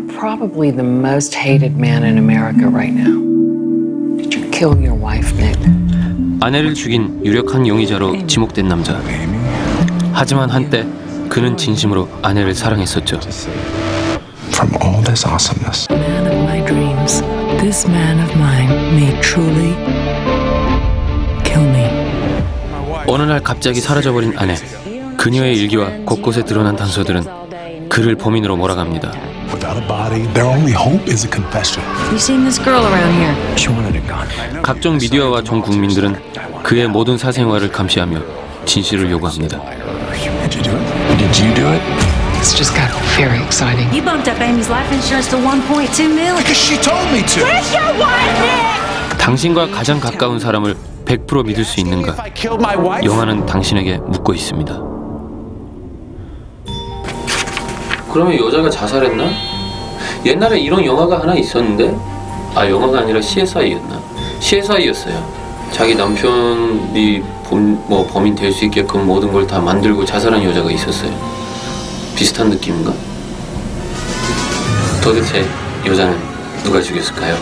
probably the most hated man in America right now. Did you kill your wife, Nick? 아내를 죽인 유력한 용의자로 지목된 남자. 하지만 한때 그는 진심으로 아내를 사랑했었죠. From all this awesomeness, man of my dreams, this man of mine may truly kill me. 어느 날 갑자기 사라져버린 아내. 그녀의 일기와 곳곳에 드러난 단서들은 그를 범인으로 몰아갑니다. without a body, their only hope is a confession. You seen this girl around here? She wanted a gun. 각종 미디어와 전 국민들은 그의 모든 사생활을 감시하며 진실을 요구합니다. Did you do it? Did you do it? This just got very exciting. You bumped up Amy's life insurance to 1.2 million. Because she told me to. 당신과 가장 가까운 사람을 100% 믿을 수 있는가? I killed my wife. 영화는 당신에게 묻고 있습니다. 그러면 여자가 자살했나? 옛날에 이런 영화가 하나 있었는데 아 영화가 아니라 CSI였나? CSI였어요. 자기 남편이 범, 뭐 범인 될 수 있게끔 모든 걸 다 만들고 자살한 여자가 있었어요. 비슷한 느낌인가? 도대체 여자는 누가 죽였을까요?